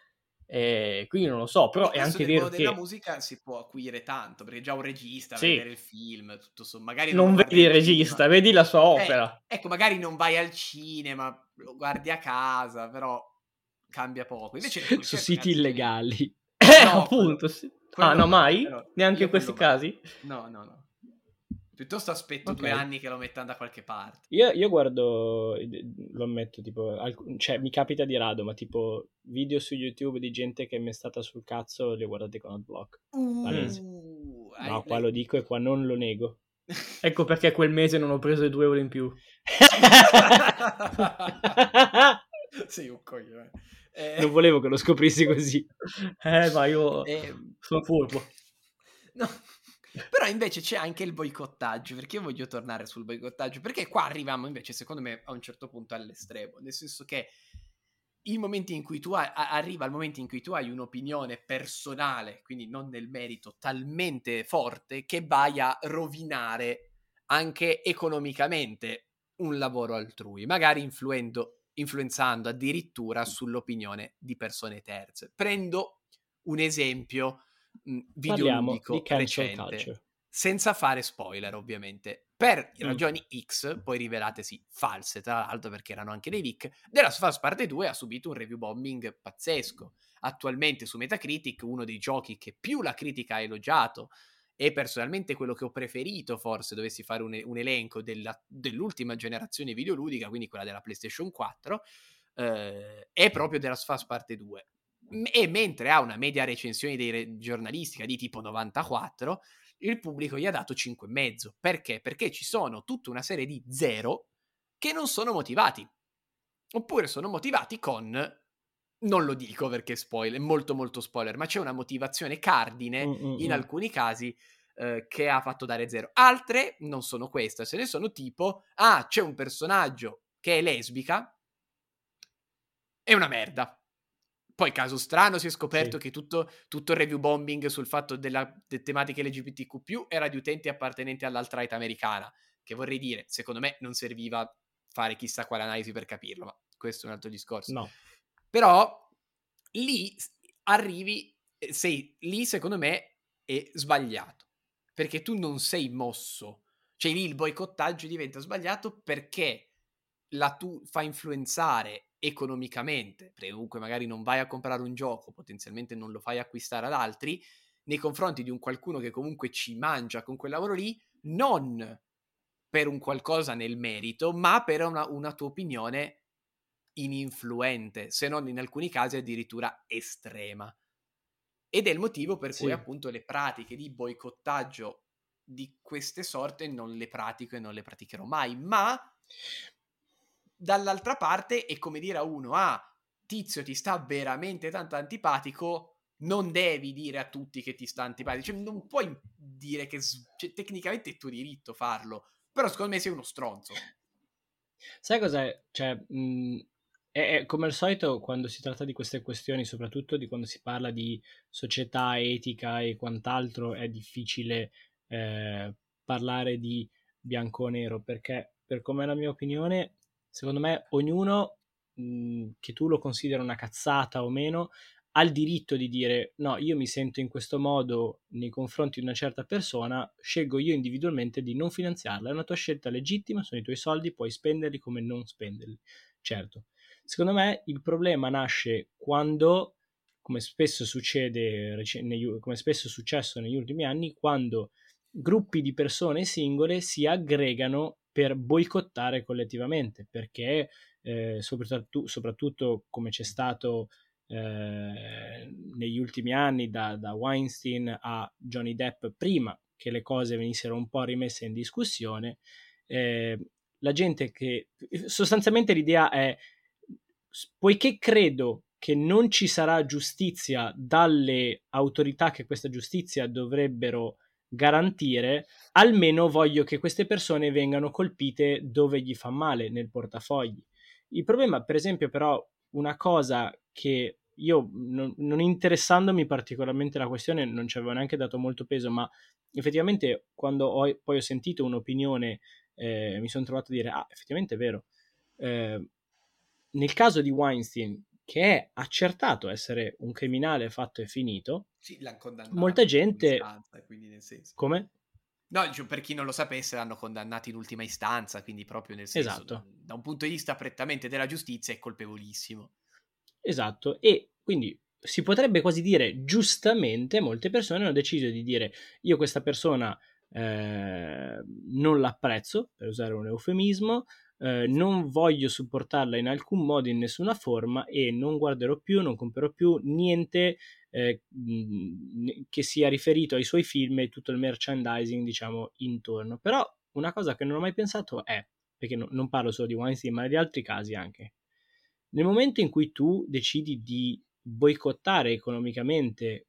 Eh, quindi non lo so, però è anche vero che... della musica si può acuire tanto, perché già un regista, sì. vedere il film, tutto so, magari non, non vedi il regista, cinema. vedi la sua eh, opera. Eh, ecco, magari non vai al cinema, lo guardi a casa, però cambia poco. Invece su siti illegali. Eh, no, appunto, sì. Ah, no, mai? Neanche in questi casi? No, no, no. Piuttosto aspetto okay. due anni che lo mettano da qualche parte. Io, io guardo, lo ammetto, tipo, alc- cioè mi capita di rado, ma tipo video su YouTube di gente che mi è stata sul cazzo li ho guardati con adblock. Uh, no, qua lo dico e qua non lo nego. ecco perché quel mese non ho preso i due euro in più. Sei un coglione. Eh... Non volevo che lo scoprissi così. Eh, ma io eh... sono furbo. No. Invece c'è anche il boicottaggio, perché io voglio tornare sul boicottaggio, perché qua arriviamo invece, secondo me, a un certo punto all'estremo, nel senso che il momento in cui tu hai, arriva il momento in cui tu hai un'opinione personale, quindi non nel merito, talmente forte che vai a rovinare anche economicamente un lavoro altrui, magari influendo, influenzando addirittura sull'opinione di persone terze. Prendo un esempio mh, videoludico recente. Senza fare spoiler, ovviamente. Per ragioni X, poi rivelatesi false, tra l'altro, perché erano anche dei leak, The Last of Us Parte 2 ha subito un review bombing pazzesco. Attualmente su Metacritic, uno dei giochi che più la critica ha elogiato, e personalmente quello che ho preferito, forse dovessi fare un, un elenco della, dell'ultima generazione videoludica, quindi quella della PlayStation 4, eh, è proprio The Last of Us Parte 2 e mentre ha una media recensione re- giornalistica di tipo 94, il pubblico gli ha dato 5,5. Perché? Perché ci sono tutta una serie di zero che non sono motivati. Oppure sono motivati con non lo dico perché spoiler, è molto molto spoiler, ma c'è una motivazione cardine mm-hmm. in alcuni casi eh, che ha fatto dare zero. Altre non sono queste, se ne sono tipo, ah, c'è un personaggio che è lesbica, è una merda. Poi, caso strano, si è scoperto sì. che tutto, tutto, il review bombing sul fatto della, delle tematiche LGBTQ era di utenti appartenenti all'alt-right americana, che vorrei dire, secondo me non serviva fare chissà quale analisi per capirlo, ma questo è un altro discorso. No. Però lì arrivi, eh, sei, lì secondo me è sbagliato, perché tu non sei mosso. Cioè lì il boicottaggio diventa sbagliato perché la tu fa influenzare economicamente, perché comunque magari non vai a comprare un gioco, potenzialmente non lo fai acquistare ad altri, nei confronti di un qualcuno che comunque ci mangia con quel lavoro lì, non per un qualcosa nel merito, ma per una, una tua opinione ininfluente, se non in alcuni casi addirittura estrema. Ed è il motivo per sì. cui appunto le pratiche di boicottaggio di queste sorte non le pratico e non le praticherò mai, ma dall'altra parte è come dire a uno, ah, tizio ti sta veramente tanto antipatico, non devi dire a tutti che ti sta antipatico, cioè non puoi dire che cioè, tecnicamente è tuo diritto farlo, però secondo me sei uno stronzo. Sai cos'è? Cioè, mh, è, è, come al solito quando si tratta di queste questioni, soprattutto di quando si parla di società, etica e quant'altro, è difficile eh, parlare di bianco o nero, perché per come è la mia opinione secondo me ognuno, mh, mhmm, che tu lo consideri una cazzata o meno, ha il diritto di dire no, io mi sento in questo modo nei confronti di una certa persona, scelgo io individualmente di non finanziarla, è una tua scelta legittima, sono i tuoi soldi, puoi spenderli come non spenderli. Certo, secondo me il problema nasce quando, come spesso succede, come spesso è successo negli ultimi anni, quando gruppi di persone singole si aggregano per boicottare collettivamente, perché eh, soprattutto, soprattutto, come c'è stato eh, negli ultimi anni da, da, Weinstein a Johnny Depp prima che le cose venissero un po' rimesse in discussione, eh, la gente che sostanzialmente l'idea è poiché credo che non ci sarà giustizia dalle autorità che questa giustizia dovrebbero garantire, almeno voglio che queste persone vengano colpite dove gli fa male, nel portafogli. Il problema, per esempio, però, una cosa che io, non, non interessandomi particolarmente la questione, non ci avevo neanche dato molto peso, ma effettivamente quando ho, poi ho sentito un'opinione, eh, mi sono trovato a dire, ah, effettivamente è vero. Eh, nel caso di Weinstein, che è accertato essere un criminale fatto e finito, sì, l'hanno condannato molta gente... Istanza, quindi nel senso... Come? No, per chi non lo sapesse, l'hanno condannato in ultima istanza, quindi proprio nel senso, esatto. da un punto di vista prettamente della giustizia, è colpevolissimo. Esatto, e quindi si potrebbe quasi dire giustamente, molte persone hanno deciso di dire io questa persona eh, non l'apprezzo, per usare un eufemismo, eh, non voglio supportarla in alcun modo, in nessuna forma e non guarderò più, non comprerò più niente eh, che sia riferito ai suoi film e tutto il merchandising, diciamo, intorno. Però una cosa che non ho mai pensato è, perché no, non parlo solo di Weinstein, ma di altri casi anche, nel momento in cui tu decidi di boicottare economicamente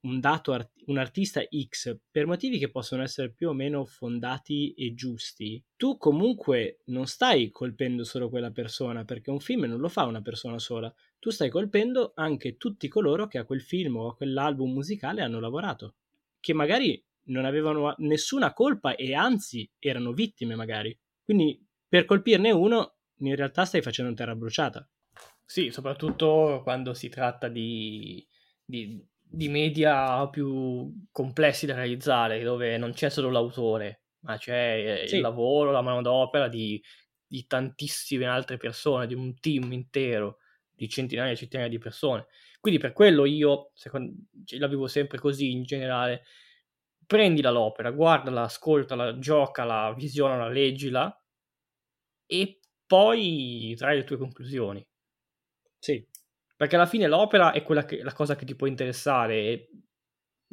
un dato, art- un artista X per motivi che possono essere più o meno fondati e giusti, tu comunque non stai colpendo solo quella persona, perché un film non lo fa una persona sola, tu stai colpendo anche tutti coloro che a quel film o a quell'album musicale hanno lavorato, che magari non avevano nessuna colpa e anzi erano vittime magari. Quindi per colpirne uno, in realtà stai facendo terra bruciata. Sì, soprattutto quando si tratta di, di di media più complessi da realizzare, dove non c'è solo l'autore, ma c'è sì. il lavoro, la manodopera di, di tantissime altre persone, di un team intero, di centinaia e centinaia di persone. Quindi per quello io secondo, la vivo sempre così in generale. Prendila l'opera, guardala, ascoltala, giocala, visionala, leggila e poi trai le tue conclusioni. Sì, perché alla fine l'opera è quella che, la cosa che ti può interessare e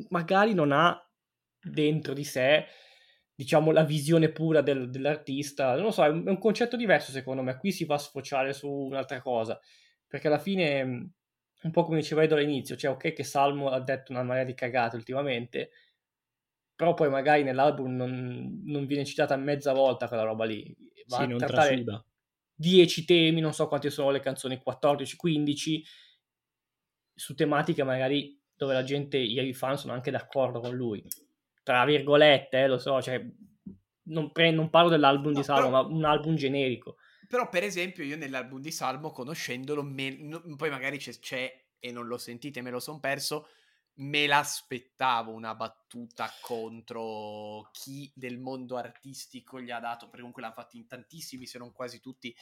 magari non ha dentro di sé, diciamo, la visione pura del, dell'artista. Non lo so, è un, è un, concetto diverso secondo me. Qui si va a sfociare su un'altra cosa. Perché alla fine, un po' come diceva Edo all'inizio, cioè ok che Salmo ha detto una marea di cagate ultimamente, però poi magari nell'album non, non viene citata mezza volta quella roba lì. Va sì, non trasuda 10 temi, non so quante sono le canzoni, 14, 15, su tematiche magari dove la gente, i fan sono anche d'accordo con lui. Tra virgolette, eh, lo so, cioè, non, pre- non parlo dell'album no, di Salmo, però, ma un album generico. Però, per esempio, io nell'album di Salmo, conoscendolo, me, poi magari c'è, c'è, e non lo sentite, me lo son perso, me l'aspettavo una battuta contro chi del mondo artistico gli ha dato, perché comunque l'hanno fatto in tantissimi, se non quasi tutti,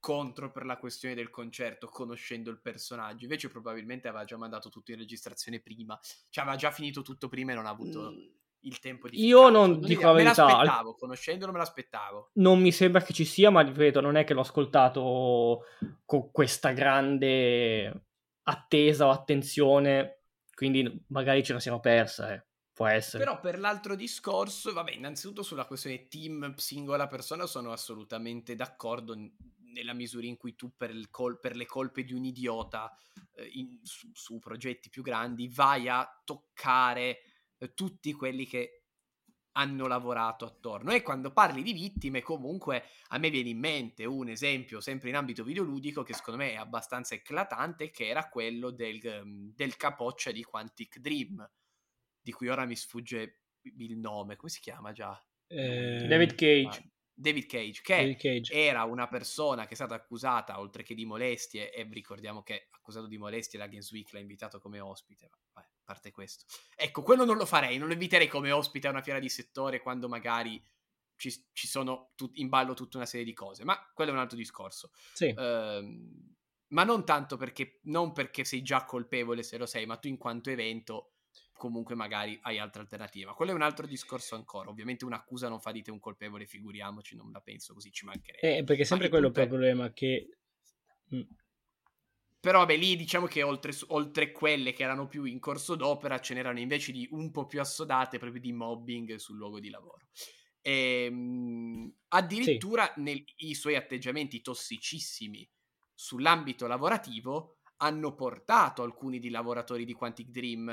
contro per la questione del concerto, conoscendo il personaggio. Invece probabilmente aveva già mandato tutto in registrazione prima, cioè aveva già finito tutto prima e non ha avuto... Mm. Il tempo di Io non dico la verità. Me l'aspettavo, conoscendolo me l'aspettavo. Non mi sembra che ci sia, ma ripeto, non è che l'ho ascoltato con questa grande attesa o attenzione quindi magari ce la siamo persa, eh. può essere. Però per l'altro discorso, vabbè, innanzitutto sulla questione team singola persona sono assolutamente d'accordo nella misura in cui tu per, col- per le colpe di un idiota eh, in, su-, su, progetti più grandi vai a toccare eh, tutti quelli che hanno lavorato attorno. E quando parli di vittime, comunque a me viene in mente un esempio sempre in ambito videoludico che secondo me è abbastanza eclatante, che era quello del, ehm, del capoccia di Quantic Dream, di cui ora mi sfugge il nome, come si chiama già? Eh, David Cage. Ah, David Cage, che David Cage. era una persona che è stata accusata, oltre che di molestie, e ricordiamo che accusato di molestie la Games Week l'ha invitato come ospite, vabbè, a parte questo. Ecco, quello non lo farei, non lo inviterei come ospite a una fiera di settore quando magari ci, ci sono tut- in ballo tutta una serie di cose, ma quello è un altro discorso. Sì. Uh, ma non tanto perché, non perché sei già colpevole se lo sei, ma tu in quanto evento comunque magari hai altre alternative. Ma quello è un altro discorso ancora. Ovviamente un'accusa non fa di te un colpevole, figuriamoci, non la penso così, ci mancherebbe. Eh, perché è sempre quello il problema che... Però vabbè, lì diciamo che oltre, oltre, quelle che erano più in corso d'opera, ce n'erano invece di un po' più assodate proprio di mobbing sul luogo di lavoro. E, ehm, addirittura sì. nei suoi atteggiamenti tossicissimi sull'ambito lavorativo hanno portato alcuni di lavoratori di Quantic Dream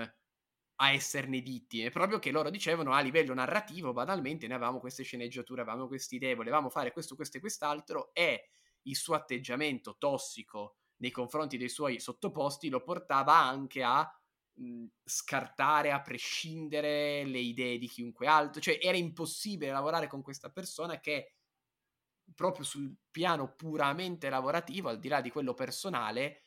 a esserne vittime, proprio che loro dicevano a livello narrativo, banalmente, ne avevamo queste sceneggiature, avevamo queste idee, volevamo fare questo, questo e quest'altro, e il suo atteggiamento tossico nei confronti dei suoi sottoposti lo portava anche a mh, scartare a prescindere le idee di chiunque altro, cioè era impossibile lavorare con questa persona che proprio sul piano puramente lavorativo, al di là di quello personale,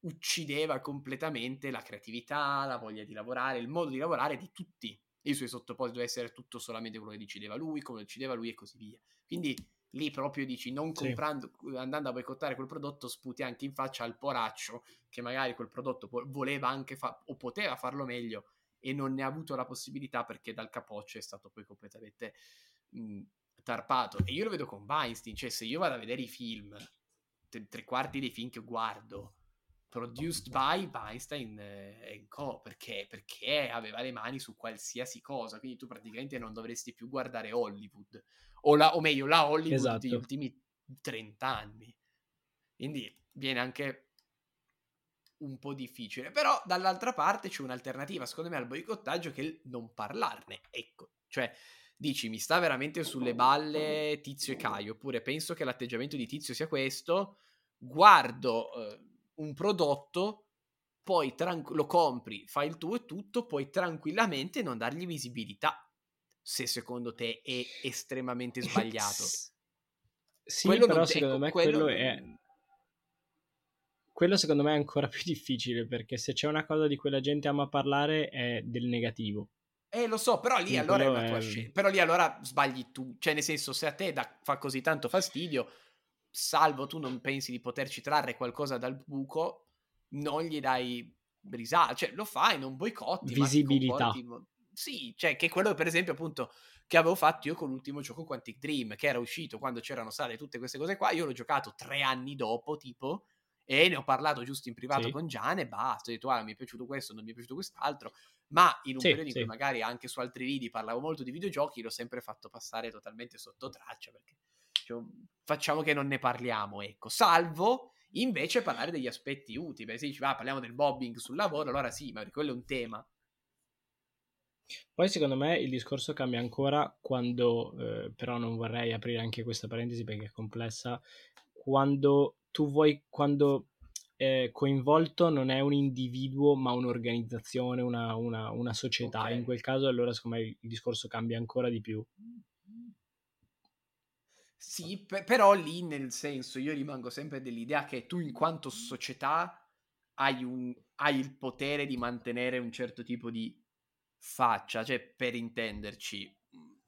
uccideva completamente la creatività, la voglia di lavorare, il modo di lavorare di tutti i suoi sottoposti, doveva essere tutto solamente quello che decideva lui, come decideva lui e così via. Quindi lì proprio dici non comprando, andando a boicottare quel prodotto sputi anche in faccia al poraccio che magari quel prodotto voleva anche fa- o poteva farlo meglio e non ne ha avuto la possibilità perché dal capoccio è stato poi completamente mh, tarpato e io lo vedo con Weinstein cioè se io vado a vedere i film tre, tre quarti dei film che guardo produced by Weinstein e Co. Perché? Perché aveva le mani su qualsiasi cosa. Quindi tu praticamente non dovresti più guardare Hollywood. O, la, o meglio, la Hollywood esatto. degli ultimi 30 anni. Quindi viene anche un po' difficile. Però dall'altra parte c'è un'alternativa, secondo me, al boicottaggio che è il non parlarne. Ecco, cioè dici mi sta veramente sulle balle Tizio e Caio, oppure penso che l'atteggiamento di Tizio sia questo, guardo eh, un prodotto, poi tranqu- lo compri, fai il tuo e tutto, puoi tranquillamente non dargli visibilità, se secondo te è estremamente sbagliato. sì, quello però secondo ecco, me quello, quello è... Quello secondo me è ancora più difficile perché se c'è una cosa di cui la gente ama parlare è del negativo. Eh, lo so, però lì allora è una tua scelta. Però lì allora sbagli tu. Cioè, nel senso, se a te da, fa così tanto fastidio, salvo tu non pensi di poterci trarre qualcosa dal buco, non gli dai risata, cioè lo fai, non boicotti. Visibilità. Sì, cioè che quello per esempio appunto che avevo fatto io con l'ultimo gioco Quantic Dream, che era uscito quando c'erano state tutte queste cose qua, io l'ho giocato tre anni dopo tipo e ne ho parlato giusto in privato sì. con Gian e basta, ho detto ah mi è piaciuto questo, non mi è piaciuto quest'altro, ma in un sì, periodo in cui magari anche su altri video parlavo molto di videogiochi l'ho sempre fatto passare totalmente sotto traccia perché cioè, facciamo che non ne parliamo, ecco, salvo invece parlare degli aspetti utili, se dici, ah, parliamo del mobbing sul lavoro, allora sì, ma quello è un tema. Poi secondo me il discorso cambia ancora quando, eh, però non vorrei aprire anche questa parentesi perché è complessa, quando tu vuoi, quando eh, coinvolto non è un individuo ma un'organizzazione, una, una, una società, okay. in quel caso allora secondo me il discorso cambia ancora di più. Sì, pe- però lì nel senso io rimango sempre dell'idea che tu in quanto società hai, un, hai il potere di mantenere un certo tipo di faccia, cioè per intenderci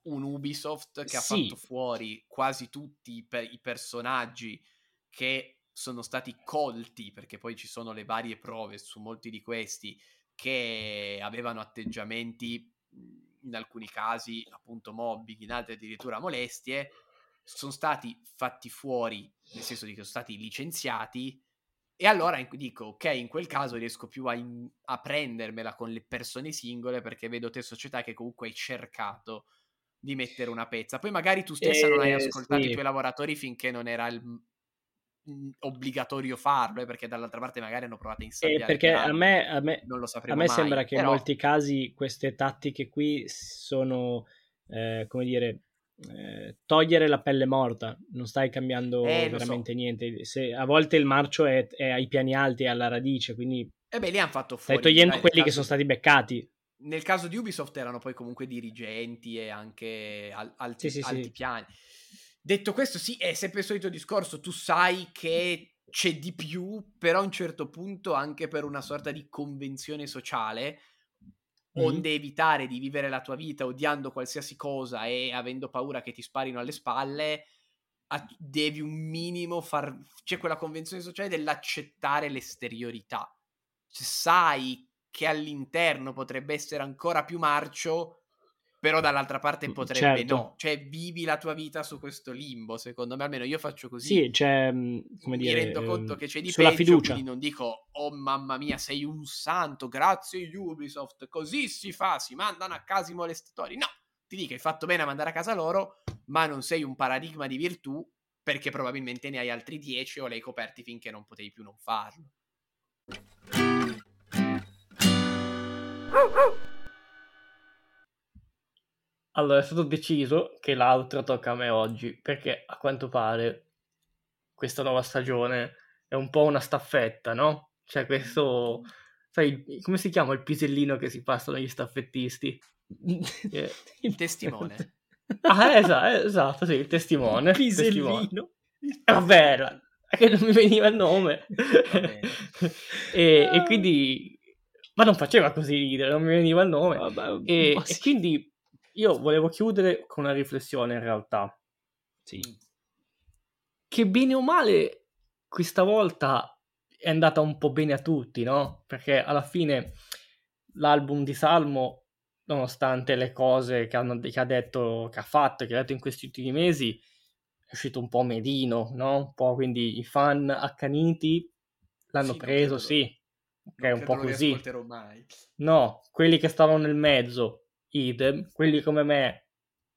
un Ubisoft che ha fatto fuori quasi tutti i, per- i personaggi che sono stati colti, perché poi ci sono le varie prove su molti di questi che avevano atteggiamenti in alcuni casi appunto mobbing, in altri addirittura molestie sono stati fatti fuori, nel senso di che sono stati licenziati, e allora dico, ok, in quel caso riesco più a, in, a prendermela con le persone singole perché vedo te società che comunque hai cercato di mettere una pezza. Poi magari tu stessa eh, non hai eh, ascoltato sì. i tuoi lavoratori finché non era il, mh, obbligatorio farlo, eh, perché dall'altra parte magari hanno provato a insabbiare. Eh, perché a me, a me, non lo a me mai, sembra che però... in molti casi queste tattiche qui sono, eh, come dire, eh, togliere la pelle morta, non stai cambiando eh, veramente so. niente. Se, a volte il marcio è, è, ai piani alti, è alla radice, quindi... E eh beh, lì hanno fatto fuori... Stai togliendo quelli caso... che sono stati beccati. Nel caso di Ubisoft erano poi comunque dirigenti e anche al, alti, sì, sì, alti sì. piani. Detto questo, sì, è sempre il solito discorso, tu sai che c'è di più, però a un certo punto anche per una sorta di convenzione sociale mm-hmm. onde evitare di vivere la tua vita odiando qualsiasi cosa e avendo paura che ti sparino alle spalle, devi un minimo far... c'è quella convenzione sociale dell'accettare l'esteriorità. Cioè, sai che all'interno potrebbe essere ancora più marcio, però dall'altra parte potrebbe certo. no. Cioè, vivi la tua vita su questo limbo, secondo me, almeno io faccio così. Sì, mm, come Mi dire... rendo conto che c'è di sulla peggio, fiducia. quindi non dico, oh mamma mia, sei un santo, grazie Ubisoft, così si fa, si mandano a casa i molestatori. No, ti dico, hai fatto bene a mandare a casa loro, ma non sei un paradigma di virtù, perché probabilmente ne hai altri dieci o li hai coperti finché non potevi più non farlo. Allora, è stato deciso che l'altro tocca a me oggi, perché a quanto pare questa nuova stagione è un po' una staffetta, no? Cioè questo, sai, come si chiama il pisellino che si passano gli staffettisti? Eh, il testimone. ah, esatto, esatto, sì, il testimone. Pisellino. Eh, vabbè, è che non mi veniva il nome. e, e, quindi... Ma non faceva così ridere, non mi veniva il nome. Vabbè, e, e quindi io volevo chiudere con una riflessione in realtà. Sì. Che bene o male questa volta è andata un po' bene a tutti, no? Perché alla fine l'album di Salmo, nonostante le cose che, hanno, che ha detto, che ha fatto, che ha detto in questi ultimi mesi, è uscito un po' medino, no? Un po' quindi i fan accaniti l'hanno sì, preso, sì. Che è un po' così. No, quelli che stavano nel mezzo idem, quelli come me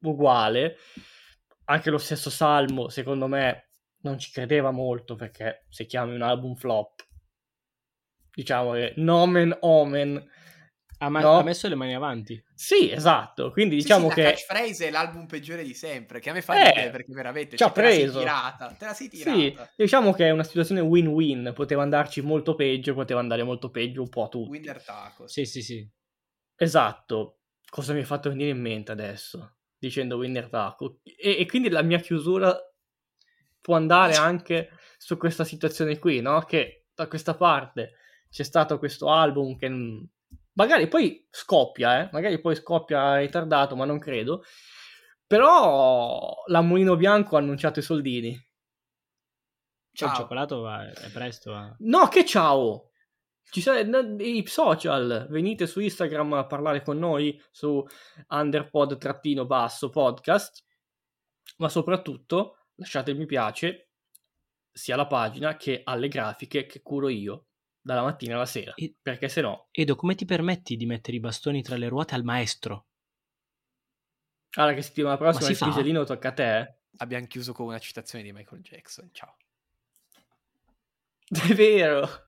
uguale, anche lo stesso Salmo secondo me non ci credeva molto perché se chiami un album flop, diciamo che nomen omen ha, ma- no? ha messo le mani avanti. Sì, esatto. Quindi diciamo sì, sì, che. La catchphrase è l'album peggiore di sempre. Che a me fa eh, ridere perché veramente ci ha cioè, preso. Te la sei tirata. Te la sei tirata. Sì, diciamo che è una situazione win-win. Poteva andarci molto peggio, poteva andare molto peggio un po' a tutti. Winner taco. Sì, sì, sì. Esatto cosa mi ha fatto venire in mente adesso dicendo Winner Taco e, e, quindi la mia chiusura può andare anche su questa situazione qui no? che da questa parte c'è stato questo album che magari poi scoppia eh? magari poi scoppia ritardato ma non credo però la Mulino Bianco ha annunciato i soldini Ciao. il cioccolato va, è presto va. no che ciao ci sono i social, venite su Instagram a parlare con noi su underpod-basso podcast, ma soprattutto lasciate il mi piace sia alla pagina che alle grafiche che curo io dalla mattina alla sera, e, perché se no... Edo, come ti permetti di mettere i bastoni tra le ruote al maestro? Allora che settimana prossima il pisellino tocca a te. Eh? Abbiamo chiuso con una citazione di Michael Jackson, ciao. È vero.